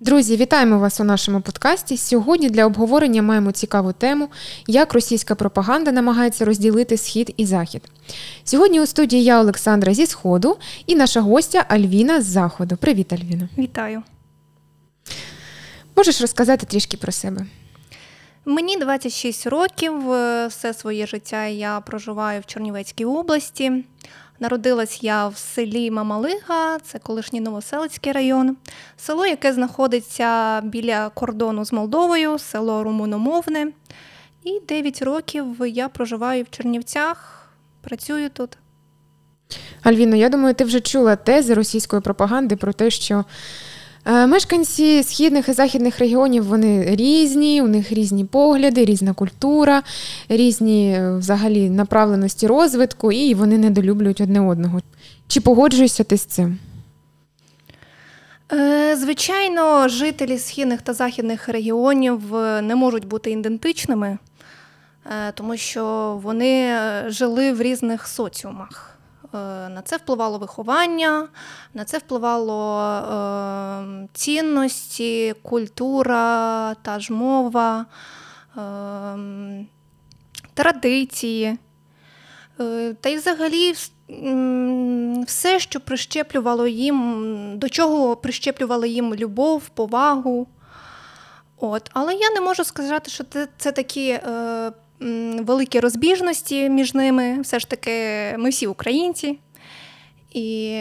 Друзі, вітаємо вас у нашому подкасті. Сьогодні для обговорення маємо цікаву тему, як російська пропаганда намагається розділити схід і захід. Сьогодні у студії я Олександра зі Сходу і наша гостя Альвіна з Заходу. Привіт, Альвіна. Вітаю. Можеш розказати трішки про себе? Мені 26 років. Е, все своє життя я проживаю в Чернівецькій області. Народилась я в селі Мамалига, це колишній Новоселицький район, село, яке знаходиться біля кордону з Молдовою, село румуномовне. І 9 років я проживаю в Чернівцях, працюю тут. Альвіно, я думаю, ти вже чула тези російської пропаганди про те, що мешканці східних і західних регіонів вони різні, у них різні погляди, різна культура, різні е, взагалі направленості розвитку, і вони недолюблюють одне одного. Чи погоджуєшся ти з цим? Е, звичайно, жителі східних та західних регіонів не можуть бути ідентичними, тому що вони жили в різних соціумах. Е, на це впливало виховання, на це впливало е, цінності, культура, та ж мова, е, традиції. Та й взагалі все, що прищеплювало їм, до чого прищеплювало їм любов, повагу. От. Але я не можу сказати, що це це такі великі розбіжності між ними. Все ж таки, ми всі українці, і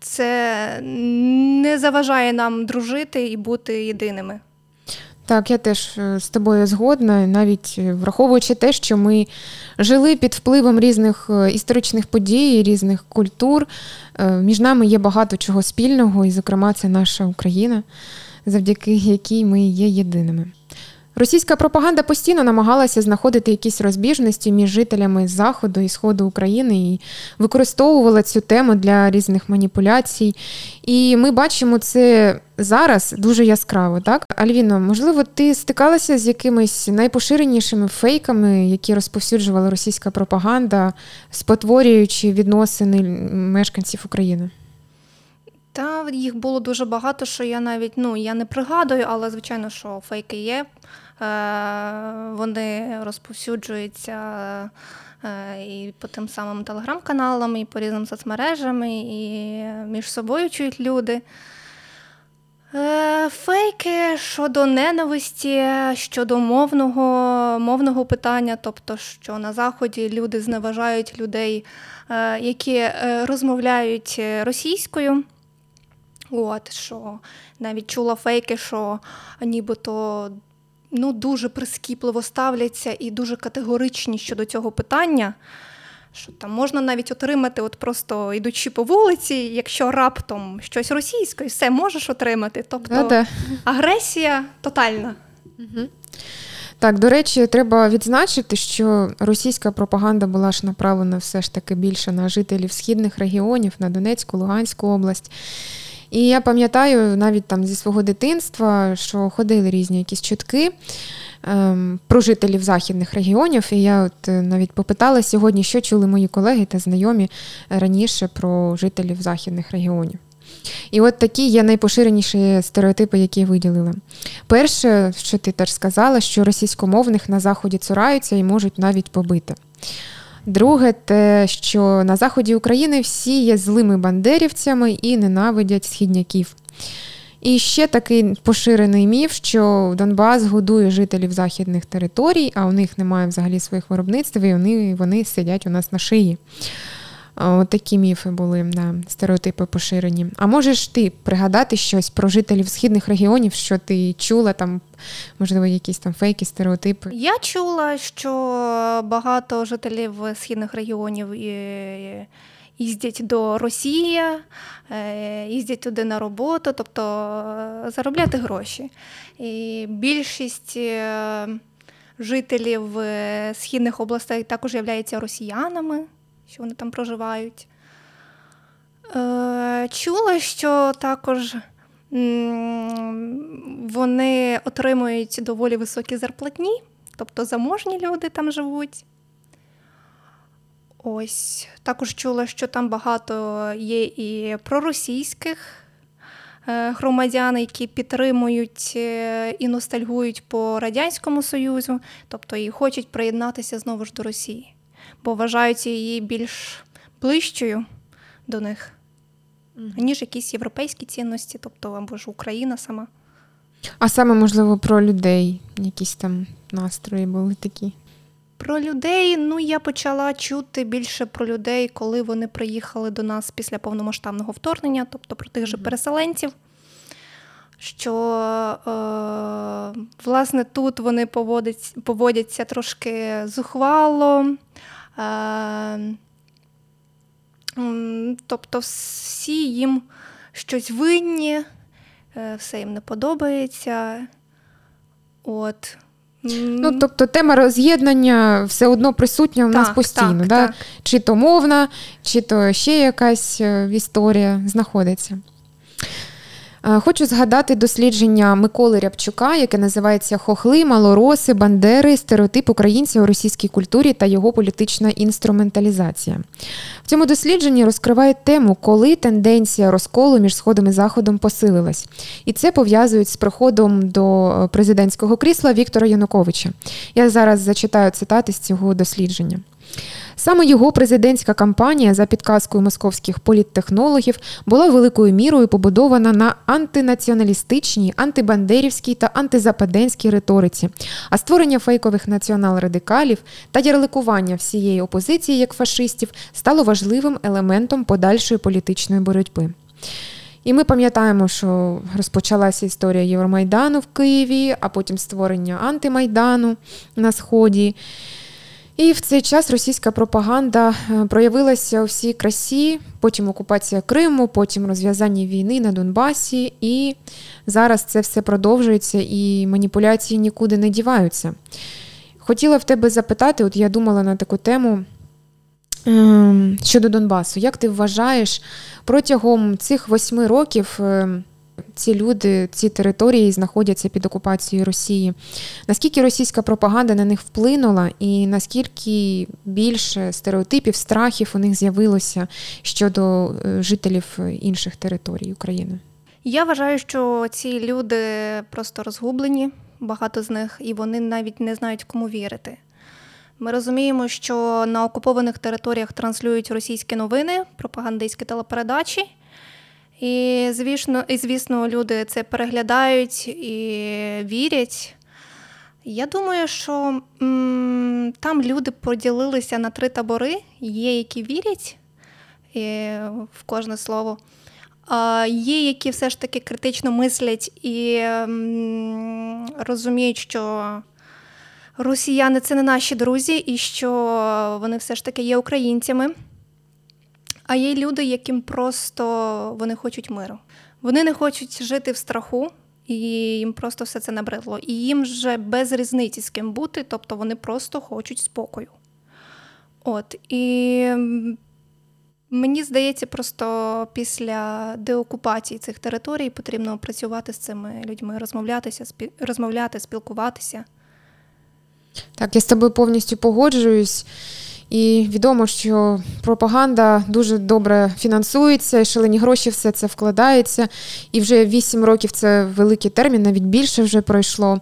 це не заважає нам дружити і бути єдиними. Так, я теж е, з тобою згодна, навіть е, враховуючи те, що ми жили під впливом різних е, історичних подій, різних культур. Між нами є багато чого спільного, і, зокрема, це наша Україна, завдяки якій ми є єдиними. Російська пропаганда постійно намагалася знаходити якісь розбіжності між жителями Заходу і Сходу України і використовувала цю тему для різних маніпуляцій. І ми бачимо це зараз дуже яскраво. Так, Альвіно, можливо, ти стикалася з якимись найпоширенішими фейками, які розповсюджувала російська пропаганда, спотворюючи відносини мешканців України? Та їх було дуже багато, що я навіть ну я не пригадую, але звичайно, що фейки є. Е, вони розповсюджуються е, і по тим самим телеграм-каналам, і по різним соцмережам, і між собою чують люди. Е, фейки щодо ненависті, щодо мовного мовного питання, тобто, що на Заході люди зневажають людей, які розмовляють російською. От, що навіть чула фейки, що нібито ну, дуже прискіпливо ставляться і дуже категоричні щодо цього питання. Що там можна навіть отримати, от просто йдучи по вулиці, якщо раптом щось російське, все можеш отримати. Тобто Да-да. агресія тотальна. Угу. Так, до речі, треба відзначити, що російська пропаганда була ж направлена все ж таки більше на жителів східних регіонів, на Донецьку, Луганську область. І я пам'ятаю навіть там зі свого дитинства, що ходили різні якісь чутки ем, про жителів західних регіонів. І я от е, навіть попитала сьогодні, що чули мої колеги та знайомі раніше про жителів західних регіонів. І от такі є найпоширеніші стереотипи, які я. Перше, що ти теж сказала, що російськомовних на заході цураються і можуть навіть побити. Друге, те, що на заході України всі є злими бандерівцями і ненавидять східняків. І ще такий поширений міф, що Донбас годує жителів західних територій, а у них немає взагалі своїх виробництв, і вони вони сидять у нас на шиї. От такі міфи були, да, стереотипи поширені. А можеш ти пригадати щось про жителів східних регіонів, що ти чула там, можливо, якісь там фейки, стереотипи? Я чула, що багато жителів східних регіонів їздять до Росії, е, їздять туди на роботу, тобто е, заробляти гроші. І Більшість е, жителів східних областей також являються росіянами що вони там проживають. Е, Чула, що також вони отримують доволі високі зарплатні, тобто заможні люди там живуть. Ось, також чула, що там багато є і проросійських громадян, які підтримують і ностальгують по Радянському Союзу, тобто і хочуть приєднатися знову ж до Росії, бо вважають її більш ближчою до них, ніж якісь європейські цінності, тобто або ж Україна сама. А саме, можливо, про людей, якісь там настрої були такі. Про людей, ну я почала чути більше про людей, коли вони приїхали до нас після повномасштабного вторгнення, тобто про тих же переселенців. Що, е, власне, тут вони поводять, поводяться трошки зухвало. Е, Тобто, всі їм щось винні, е, все їм не подобається. От. Ну, тобто тема роз'єднання все одно присутня у нас постійно. Так, да? так. Чи то мовна, чи то ще якась е, історія знаходиться. Е, хочу згадати дослідження Миколи Рябчука, яке називається Хохли, малороси, бандери, стереотип українця у російській культурі та його політична інструменталізація. В цьому дослідженні розкривають тему, коли тенденція розколу між Сходом і Заходом посилилась. І це пов'язують з приходом до е, президентського крісла Віктора Януковича. Я зараз зачитаю цитати з цього дослідження. Саме його президентська кампанія за підказкою московських політтехнологів була великою мірою побудована на антинаціоналістичній, антибандерівській та антизападенській риториці, а створення фейкових націонал-радикалів та ярликування всієї опозиції як фашистів стало важливим елементом подальшої політичної боротьби. І ми пам'ятаємо, що розпочалася історія Євромайдану в Києві, а потім створення антимайдану на Сході. І в цей час російська пропаганда е, проявилася у всій красі, потім окупація Криму, потім розв'язання війни на Донбасі, і зараз це все продовжується і маніпуляції нікуди не діваються. Хотіла в тебе запитати, от я думала на таку тему ем, щодо Донбасу. Як ти вважаєш протягом цих восьми років? Ці люди, ці території знаходяться під окупацією Росії. Наскільки російська пропаганда на них вплинула, і наскільки більше стереотипів, страхів у них з'явилося щодо е, жителів інших територій України? Я вважаю, що ці люди просто розгублені, багато з них, і вони навіть не знають, кому вірити. Ми розуміємо, що на окупованих територіях транслюють російські новини, пропагандистські телепередачі. І, звісно, і, звісно, люди це переглядають і вірять. Я думаю, що м- там люди поділилися на три табори. Є, які вірять і, в кожне слово. А Є, які все ж таки критично мислять і м- розуміють, що росіяни це не наші друзі, і що вони все ж таки є українцями. А є люди, яким просто вони хочуть миру. Вони не хочуть жити в страху, і їм просто все це набридло. І їм вже без різниці з ким бути, тобто вони просто хочуть спокою. От і мені здається, просто після деокупації цих територій потрібно працювати з цими людьми, розмовлятися, спі... розмовляти, спілкуватися. Так, я з тобою повністю погоджуюсь. І відомо, що пропаганда дуже добре фінансується, і шалені гроші все це вкладається. І вже 8 років це великий термін, навіть більше вже пройшло.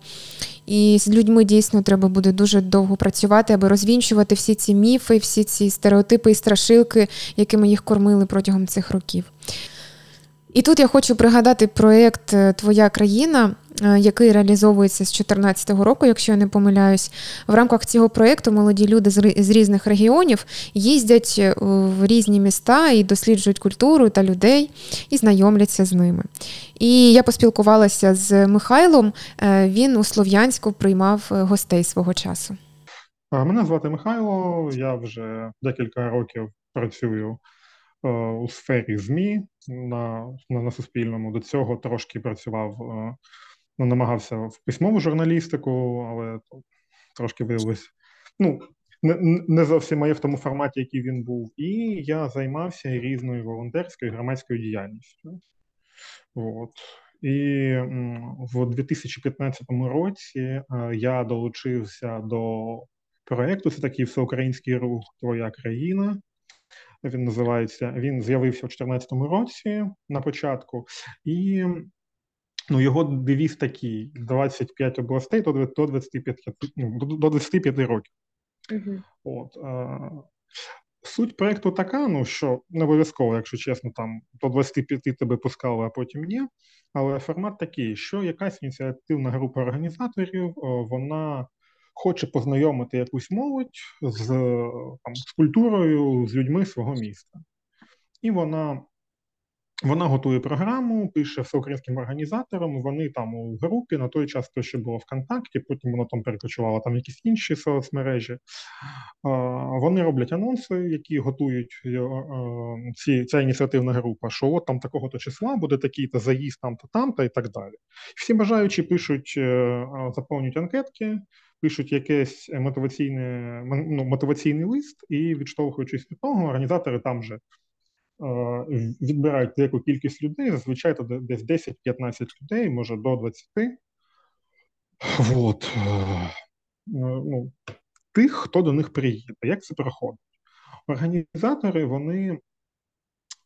І з людьми дійсно треба буде дуже довго працювати, аби розвінчувати всі ці міфи, всі ці стереотипи і страшилки, якими їх кормили протягом цих років. І тут я хочу пригадати проєкт Твоя країна, який реалізовується з 2014 року, якщо я не помиляюсь. В рамках цього проєкту молоді люди з різних регіонів їздять е, в різні міста і досліджують культуру та людей і знайомляться з ними. І я поспілкувалася з Михайлом. Він у Слов'янську приймав гостей свого часу. Мене звати Михайло, я вже декілька років працюю Е, у сфері ЗМІ на на, на Суспільному. До цього трошки працював, е, ну, намагався в письмову журналістику, але трошки виявилось. Ну, не не зовсім моє в тому форматі, який він був, і я займався різною волонтерською громадською діяльністю. От. І в 2015 році е, я долучився до проєкту. Це такий всеукраїнський рух Твоя країна, Він називається. Він з'явився у 2014 році на початку, і ну, його девіз такий: 25 областей до 25 ну, до 25 років. Uh-huh. От, а, Суть проєкту така, ну що не обов'язково, якщо чесно, там до 25 тебе пускали, а потім ні. Але формат такий, що якась ініціативна група організаторів, вона хоче познайомити якусь молодь з там, з культурою, з людьми свого міста. І вона вона готує програму, пише всеукраїнським організаторам. Вони там у групі на той час то ще було ВКонтакті, потім воно там перекочувало там якісь інші соцмережі. Вони роблять анонси, які готують е, е, ці, ця ініціативна група, що от там такого-то числа буде такий-то заїзд там-то, там-то і так далі. Всі бажаючі пишуть, е, заповнюють анкетки, пишуть якийсь мотиваційний, ну, мотиваційний лист, і відштовхуючись від того, організатори там же. Відбирають деяку кількість людей, зазвичай то десь 10-15 людей, може до 20. Вот. Ну, тих, хто до них приїде. Як це проходить? Організатори вони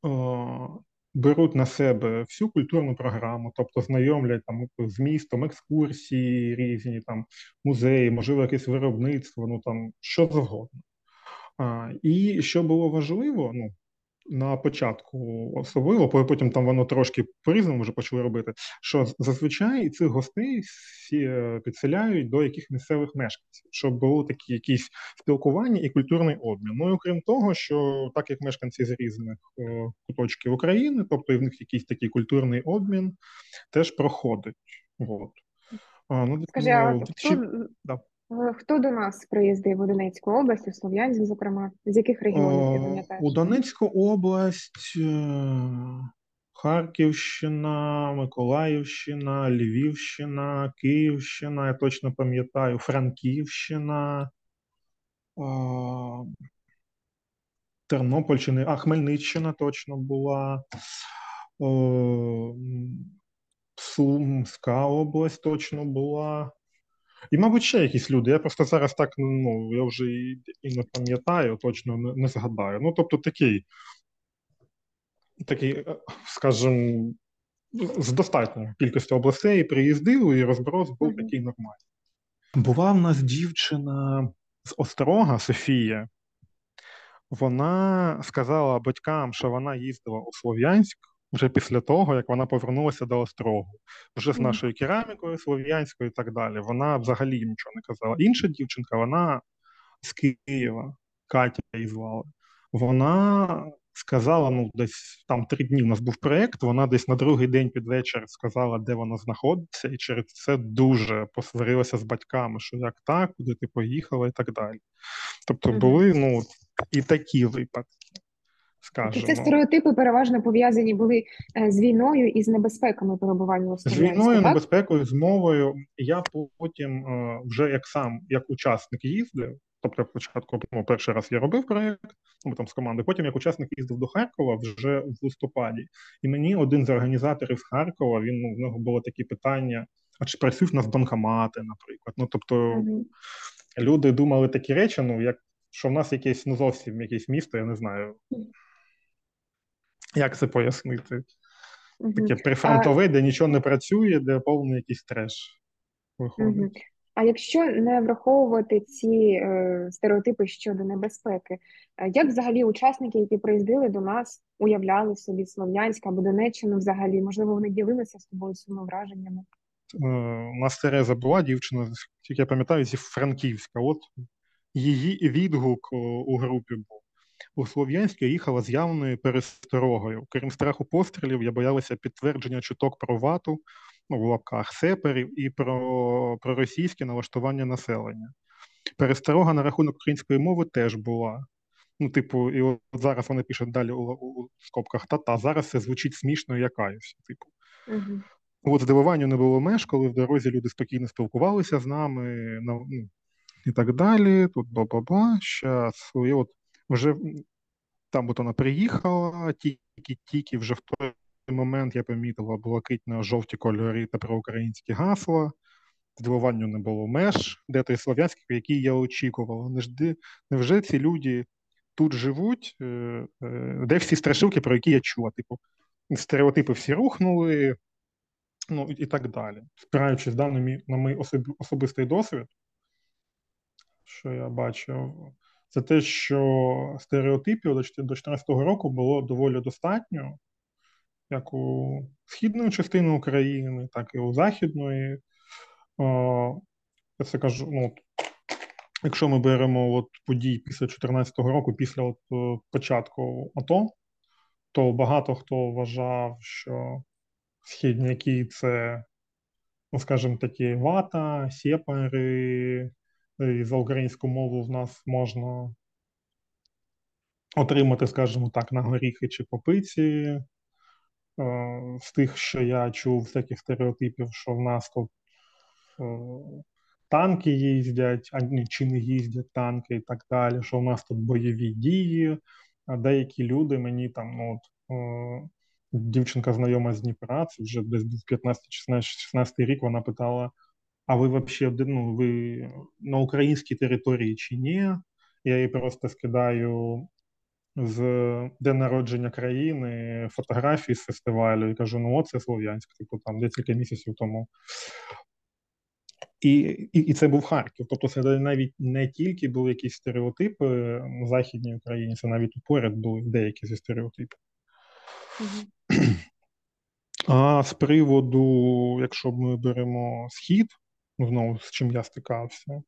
о, беруть на себе всю культурну програму, тобто знайомлять там з містом, екскурсії різні, там музеї, можливо, якесь виробництво, ну там що завгодно. А, І що було важливо, ну на початку особливо, потім там воно трошки по-різному вже почали робити. Що зазвичай цих гостей всі е, підселяють до яких місцевих мешканців, щоб було такі якісь спілкування і культурний обмін. Ну і окрім того, що так як мешканці з різних о, куточків України, тобто і в них якийсь такий культурний обмін, теж проходить. От. А, ну, Скажи, а ну, чи... да. Е, хто до нас приїздив в Донецьку область, у Слов'янськ, зокрема, з яких регіонів ти пам'ятаєш? У Донецьку область, е, Харківщина, Миколаївщина, Львівщина, Київщина, я точно пам'ятаю, Франківщина, Тернопільщина, а Хмельниччина точно була. Сумська область точно була. І, мабуть, ще якісь люди. Я просто зараз так ну, я вже і, і не пам'ятаю, точно не, не згадаю. Ну, тобто, такий, такий, е, скажімо, з достатньою кількістю областей приїздили, і розброс був такий нормальний. Була в нас дівчина з Острога Софія. Вона сказала батькам, що вона їздила у Слов'янськ вже після того, як вона повернулася до острогу, вже з нашою керамікою слов'янською і так далі. Вона взагалі нічого не казала. Інша дівчинка, вона з Києва, Катя її звали. Вона сказала: ну, десь там три дні у нас був проєкт, вона десь на другий день під вечір сказала, де вона знаходиться, і через це дуже посварилася з батьками, що як так, куди ти поїхала, і так далі. Тобто були ну, і такі випадки скажемо. Це стереотипи переважно пов'язані були е, з війною і з небезпеками перебування у З війною, так? небезпекою, з мовою. Я потім е, вже як сам як учасник їздив. Тобто, спочатку ну, перший раз я робив проєкт, ну, там з командою. Потім як учасник їздив до Харкова вже в листопаді, і мені один з організаторів Харкова він ну, в нього було такі питання: а чи працюють нас банкомати, наприклад? Ну тобто mm-hmm. люди думали такі речі, ну як що в нас якесь ну зовсім якесь місто, я не знаю. Як це пояснити? Таке прифронтове, де нічого не працює, де повний якийсь треш виходить. А якщо не враховувати ці е, стереотипи щодо небезпеки, е, як взагалі учасники, які приїздили до нас, уявляли собі Слов'янська або Донеччину взагалі? Можливо, вони ділилися з тобою своїми враженнями? Е, у нас Тереза була дівчина, тільки я пам'ятаю, зі Франківська. От її відгук у групі був у Слов'янськ я їхала з явною пересторогою. Крім страху пострілів, я боялася підтвердження чуток про вату ну, в лапках сеперів і про, про російське налаштування населення. Пересторога на рахунок української мови теж була. Ну, типу, і от зараз вони пишуть далі у, у, у скобках та-та. Зараз це звучить смішно і я каюся. Типу. Угу. От здивуванню не було меж, коли в дорозі люди спокійно спілкувалися з нами ну, і так далі. Тут ба-ба-ба, щас. І от вже там от вона приїхала, тільки-тільки вже в той момент я помітила блакитно-жовті кольори та проукраїнські гасла. Здивуванню не було меж, де той слов'янський, який я очікувала. Невже ці люди тут живуть, де всі страшилки, про які я чула. Типу, стереотипи всі рухнули, ну і так далі. Спираючись да, на мій, на мій особистий досвід, що я бачив, це те, що стереотипів до 2014 року було доволі достатньо, як у східної частини України, так і у західної. Я це кажу, ну, якщо ми беремо от події після 2014 року, після от е, початку АТО, то багато хто вважав, що східняки це, ну скажімо такі, вата, сєпари, і за українську мову в нас можна отримати, скажімо так, на горіхи чи попиці. Е, з тих, що я чув, всяких стереотипів, що в нас тут е, танки їздять, а чи не їздять танки і так далі, що в нас тут бойові дії. А деякі люди мені там, ну от е, дівчинка знайома з Дніпра, це вже десь був 15-16 рік, вона питала: а ви взагалі ну, ви на українській території чи ні? Я їй просто скидаю з день народження країни фотографії з фестивалю і кажу: ну, оце Слов'янськ, типу там декілька місяців тому. І і, і це був Харків. Тобто, це навіть не тільки були якісь стереотипи в Західній Україні, це навіть поряд були деякі зі стереотипів. Mm-hmm. А з приводу, якщо ми беремо схід, знову з чим я стикався,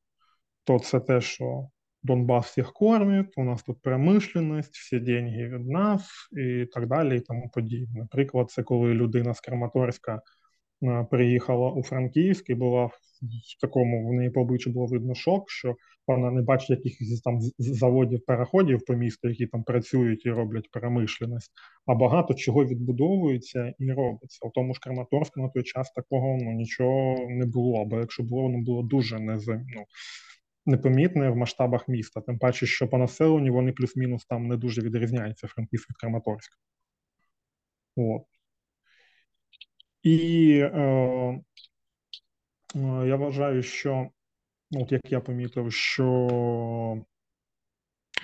то це те, що Донбас всіх кормить, у нас тут промишленість, всі деньги від нас і так далі, і тому подібне. Наприклад, це коли людина з Краматорська приїхала у Франківськ і була в такому, в неї по обличчю було видно шок, що вона не бачить якихось там заводів переходів по місту, які там працюють і роблять промишленість, а багато чого відбудовується і робиться. У тому ж Краматорську на той час такого ну нічого не було. Або якщо було, воно було дуже не ну, непомітне в масштабах міста. Тим паче, що по населенню вони плюс-мінус там не дуже відрізняються Франківськ від Краматорська. От. І е, е, я вважаю, що, от як я помітив, що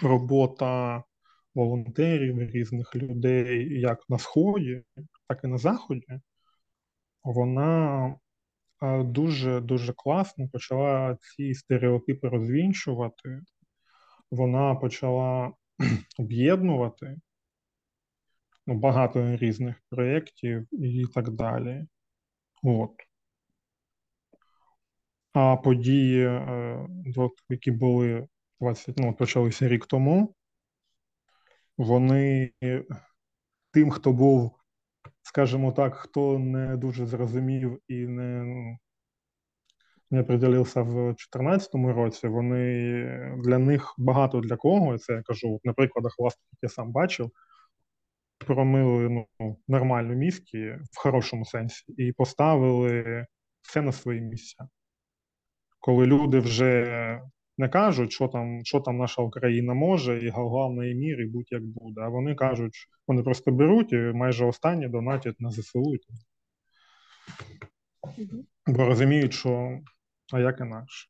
робота волонтерів, різних людей, як на Сході, так і на Заході, вона дуже дуже класно почала ці стереотипи розвінчувати. Вона почала об'єднувати ну, багато різних проєктів і так далі. От. А події, е, які були 20, ну, почалися рік тому, вони тим, хто був скажімо так, хто не дуже зрозумів і не не приділився в 2014 році, вони для них багато для кого, це я кажу, на прикладах власне, я сам бачив, промили ну, нормальну мізки в хорошому сенсі і поставили все на свої місця. Коли люди вже не кажуть, що там що там наша Україна може, і головний мір, і будь-як буде. А вони кажуть, вони просто беруть і майже останні донатять на ЗСУ. Бо розуміють, що а як інакше.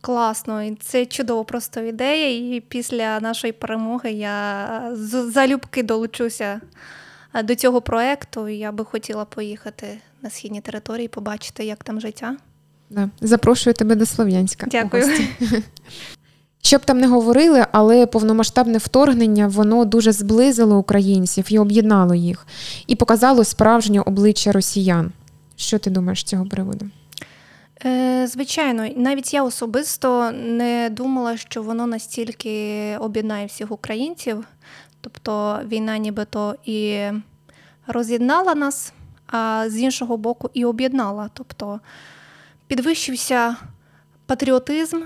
Класно, і це чудово просто ідея. І після нашої перемоги я залюбки долучуся до цього проекту. Я би хотіла поїхати на східні території, побачити, як там життя. Да. Запрошую тебе до Слов'янська. Дякую. Щоб там не говорили, але повномасштабне вторгнення воно дуже зблизило українців і об'єднало їх, і показало справжнє обличчя росіян. Що ти думаєш з цього приводу? Е, звичайно, навіть я особисто не думала, що воно настільки об'єднає всіх українців. Тобто війна нібито і роз'єднала нас, а з іншого боку, і об'єднала. Тобто підвищився патріотизм,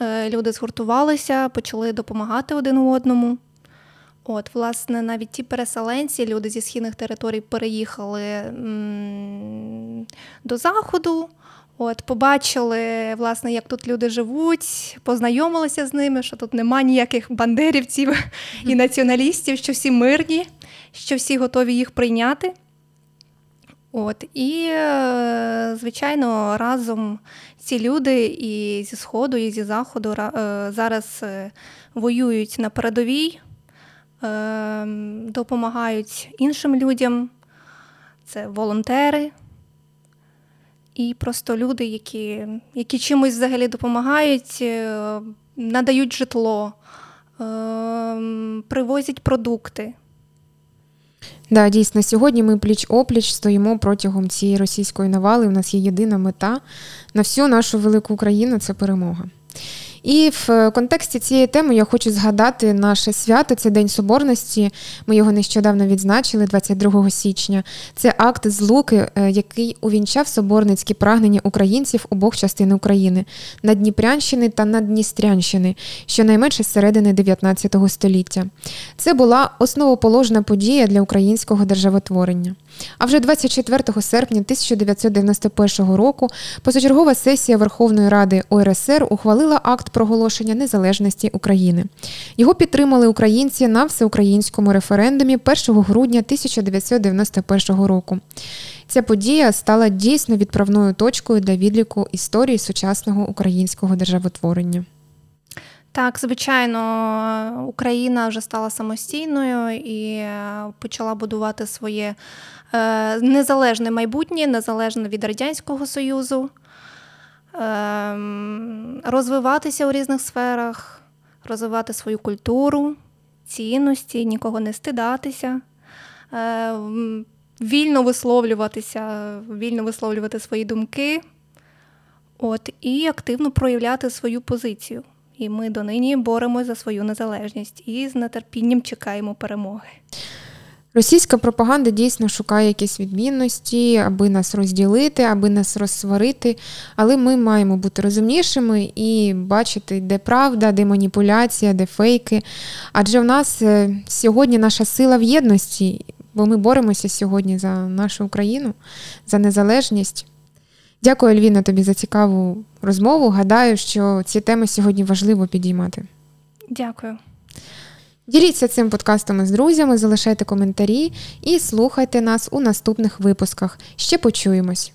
е, люди згуртувалися, почали допомагати один одному. От, власне, навіть ті переселенці, люди зі східних територій переїхали м- до заходу. От, побачили, власне, як тут люди живуть, познайомилися з ними, що тут нема ніяких бандерівців і націоналістів, що всі мирні, що всі готові їх прийняти. От і, звичайно, разом ці люди і зі Сходу, і зі Заходу зараз воюють на передовій, допомагають іншим людям. Це волонтери і просто люди, які які чимось взагалі допомагають, е, надають житло, е, привозять продукти. Да, дійсно, сьогодні ми пліч опліч стоїмо протягом цієї російської навали. У нас є єдина мета на всю нашу велику Україну це перемога. І в контексті цієї теми я хочу згадати наше свято, це День Соборності. Ми його нещодавно відзначили, 22 січня. Це акт злуки, е, який увінчав соборницькі прагнення українців обох частин України Надніпрянщини та Надністрянщини, щонайменше з середини 19 століття. Це була основоположна подія для українського державотворення. А вже 24 серпня 1991 року позачергова сесія Верховної Ради ОРСР ухвалила акт проголошення незалежності України. Його підтримали українці на всеукраїнському референдумі 1 грудня 1991 року. Ця подія стала дійсно відправною точкою для відліку історії сучасного українського державотворення. Так, звичайно, Україна вже стала самостійною і почала будувати своє е, незалежне майбутнє, незалежне від Радянського Союзу. Ем, розвиватися у різних сферах, розвивати свою культуру, цінності, нікого не стидатися, ем, вільно висловлюватися, вільно висловлювати свої думки, от, і активно проявляти свою позицію. І ми донині боремося за свою незалежність і з нетерпінням чекаємо перемоги. Російська пропаганда дійсно шукає якісь відмінності, аби нас розділити, аби нас розсварити. Але ми маємо бути розумнішими і бачити, де правда, де маніпуляція, де фейки. Адже в нас е, сьогодні наша сила в єдності, бо ми боремося сьогодні за нашу Україну, за незалежність. Дякую, Львіна, тобі за цікаву розмову. Гадаю, що ці теми сьогодні важливо підіймати. Дякую. Діліться цим подкастом із друзями, залишайте коментарі і слухайте нас у наступних випусках. Ще почуємось.